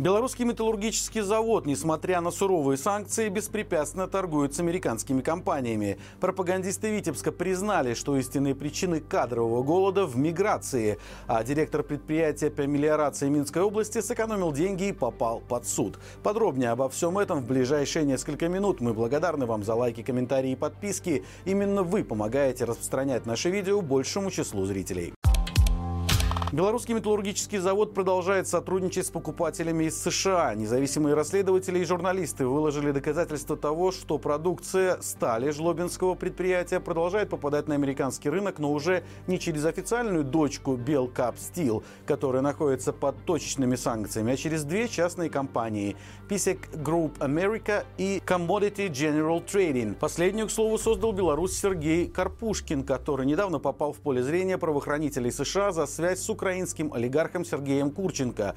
Белорусский металлургический завод, несмотря на суровые санкции, беспрепятственно торгует с американскими компаниями. Пропагандисты Витебска признали, что истинные причины кадрового голода в миграции, а директор предприятия по мелиорации Минской области сэкономил деньги и попал под суд. Подробнее обо всем этом в ближайшие несколько минут. Мы благодарны вам за лайки, комментарии и подписки. Именно вы помогаете распространять наше видео большему числу зрителей. Белорусский металлургический завод продолжает сотрудничать с покупателями из США. Независимые расследователи и журналисты выложили доказательства того, что продукция стали жлобинского предприятия продолжает попадать на американский рынок, но уже не через официальную дочку Belcap Steel, которая находится под точечными санкциями, а через две частные компании PSEC Group America и Commodity General Trading. Последнюю, к слову, создал белорус Сергей Карпушкин, который недавно попал в поле зрения правоохранителей США за связь с украинским олигархом Сергеем Курченко.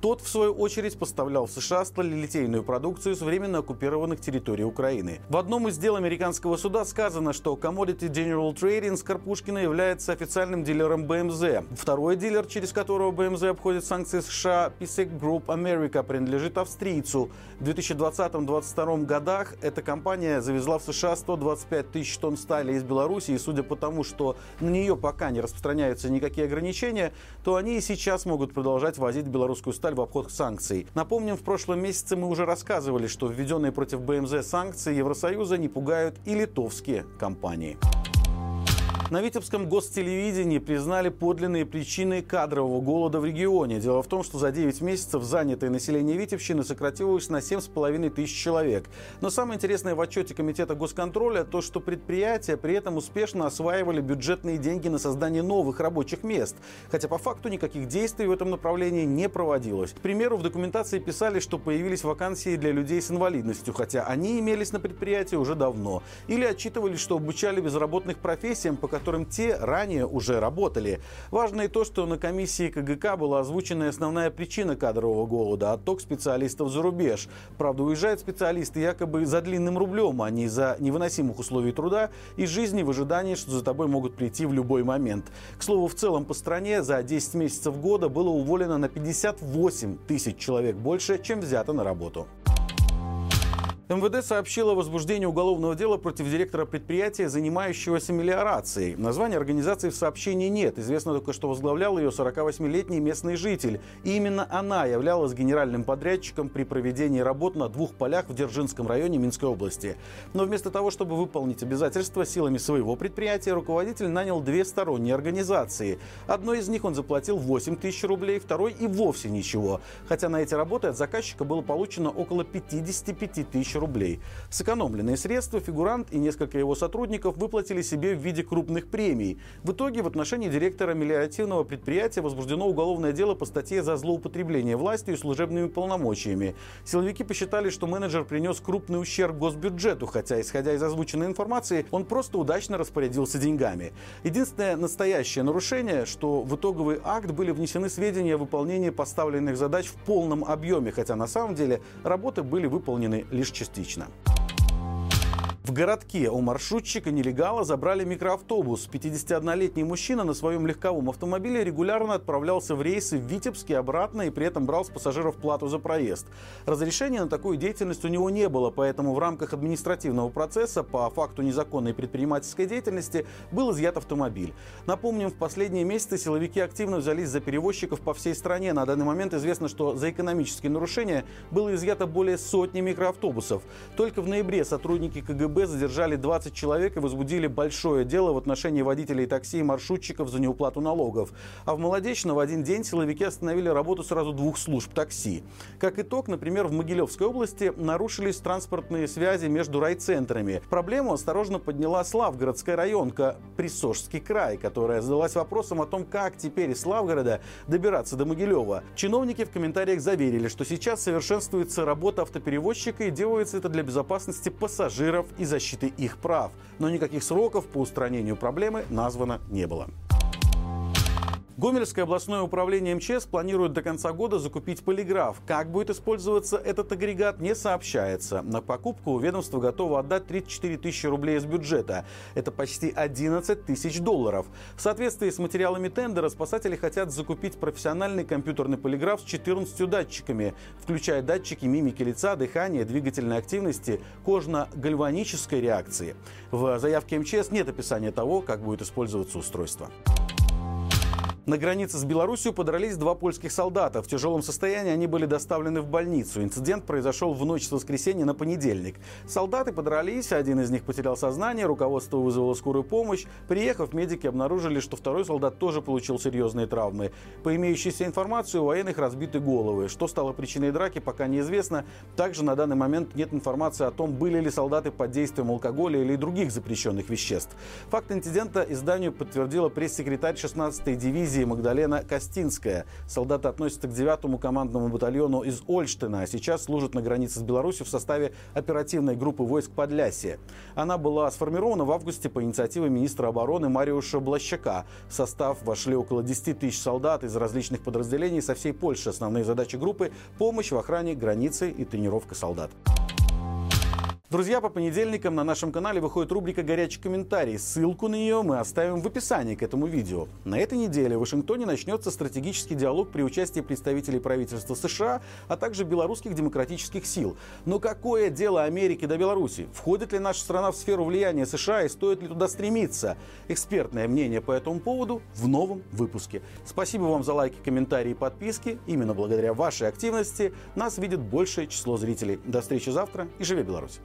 Тот, в свою очередь, поставлял в США сталелитейную продукцию с временно оккупированных территорий Украины. В одном из дел американского суда сказано, что Commodity General Trading с Карпушкина является официальным дилером BMZ. Второй дилер, через которого BMZ обходит санкции США, PSEC Group America, принадлежит австрийцу. В 2020-2022 годах эта компания завезла в США 125 тысяч тонн стали из Беларуси, и судя по тому, что на нее пока не распространяются никакие ограничения, то они и сейчас могут продолжать возить белорусскую сталь в обход санкций. Напомним, в прошлом месяце мы уже рассказывали, что введенные против БМЗ санкции Евросоюза не пугают и литовские компании. На Витебском гостелевидении признали подлинные причины кадрового голода в регионе. Дело в том, что за 9 месяцев занятое население Витебщины сократилось на 7,5 тысяч человек. Но самое интересное в отчете Комитета госконтроля то, что предприятия при этом успешно осваивали бюджетные деньги на создание новых рабочих мест. Хотя по факту никаких действий в этом направлении не проводилось. К примеру, в документации писали, что появились вакансии для людей с инвалидностью, хотя они имелись на предприятии уже давно. Или отчитывались, что обучали безработных профессиям, по которым те ранее уже работали. Важно и то, что на комиссии КГК была озвучена основная причина кадрового голода – отток специалистов за рубеж. Правда, уезжают специалисты якобы за длинным рублем, а не за невыносимых условий труда и жизни в ожидании, что за тобой могут прийти в любой момент. К слову, в целом по стране за 10 месяцев года было уволено на 58 тысяч человек больше, чем взято на работу. МВД сообщило о возбуждении уголовного дела против директора предприятия, занимающегося мелиорацией. Названия организации в сообщении нет. Известно только, что возглавлял ее 48-летний местный житель. И именно она являлась генеральным подрядчиком при проведении работ на двух полях в Дзержинском районе Минской области. Но вместо того, чтобы выполнить обязательства силами своего предприятия, руководитель нанял две сторонние организации. Одной из них он заплатил 8 тысяч рублей, второй и вовсе ничего. Хотя на эти работы от заказчика было получено около 55 тысяч рублей. Сэкономленные средства фигурант и несколько его сотрудников выплатили себе в виде крупных премий. В итоге в отношении директора мелиоративного предприятия возбуждено уголовное дело по статье за злоупотребление властью и служебными полномочиями. Силовики посчитали, что менеджер принес крупный ущерб госбюджету, хотя, исходя из озвученной информации, он просто удачно распорядился деньгами. Единственное настоящее нарушение, что в итоговый акт были внесены сведения о выполнении поставленных задач в полном объеме, хотя на самом деле работы были выполнены лишь частично частично. В городке у маршрутчика нелегала забрали микроавтобус. 51-летний мужчина на своем легковом автомобиле регулярно отправлялся в рейсы в Витебск и обратно, и при этом брал с пассажиров плату за проезд. Разрешения на такую деятельность у него не было, поэтому в рамках административного процесса по факту незаконной предпринимательской деятельности был изъят автомобиль. Напомним, в последние месяцы силовики активно взялись за перевозчиков по всей стране. На данный момент известно, что за экономические нарушения было изъято более сотни микроавтобусов. Только в ноябре сотрудники КГБ задержали 20 человек и возбудили большое дело в отношении водителей такси и маршрутчиков за неуплату налогов. А в Молодечно в один день силовики остановили работу сразу двух служб такси. Как итог, например, в Могилевской области нарушились транспортные связи между райцентрами. Проблему осторожно подняла Славгородская районка, Присожский край, которая задалась вопросом о том, как теперь из Славгорода добираться до Могилева. Чиновники в комментариях заверили, что сейчас совершенствуется работа автоперевозчика и делается это для безопасности пассажиров и защиты их прав. Но никаких сроков по устранению проблемы названо не было. Гомельское областное управление МЧС планирует до конца года закупить полиграф. Как будет использоваться этот агрегат, не сообщается. На покупку ведомство готово отдать 34 тысячи рублей из бюджета. Это почти 11 тысяч долларов. В соответствии с материалами тендера спасатели хотят закупить профессиональный компьютерный полиграф с 14 датчиками, включая датчики мимики лица, дыхания, двигательной активности, кожно-гальванической реакции. В заявке МЧС нет описания того, как будет использоваться устройство. На границе с Беларусью подрались два польских солдата. В тяжелом состоянии они были доставлены в больницу. Инцидент произошел в ночь с воскресенья на понедельник. Солдаты подрались, один из них потерял сознание, руководство вызвало скорую помощь. Приехав, медики обнаружили, что второй солдат тоже получил серьезные травмы. По имеющейся информации, у военных разбиты головы. Что стало причиной драки, пока неизвестно. Также на данный момент нет информации о том, были ли солдаты под действием алкоголя или других запрещенных веществ. Факт инцидента изданию подтвердила пресс-секретарь 16-й дивизии дивизии Магдалена Костинская. Солдаты относятся к 9-му командному батальону из Ольштена, а сейчас служат на границе с Беларусью в составе оперативной группы войск Подлясия. Она была сформирована в августе по инициативе министра обороны Мариуша Блащака. В состав вошли около 10 тысяч солдат из различных подразделений со всей Польши. Основные задачи группы – помощь в охране границы и тренировка солдат. Друзья, по понедельникам на нашем канале выходит рубрика «Горячий комментарий». Ссылку на нее мы оставим в описании к этому видео. На этой неделе в Вашингтоне начнется стратегический диалог при участии представителей правительства США, а также белорусских демократических сил. Но какое дело Америки до Беларуси? Входит ли наша страна в сферу влияния США и стоит ли туда стремиться? Экспертное мнение по этому поводу в новом выпуске. Спасибо вам за лайки, комментарии и подписки. Именно благодаря вашей активности нас видит большее число зрителей. До встречи завтра и живи Беларусь!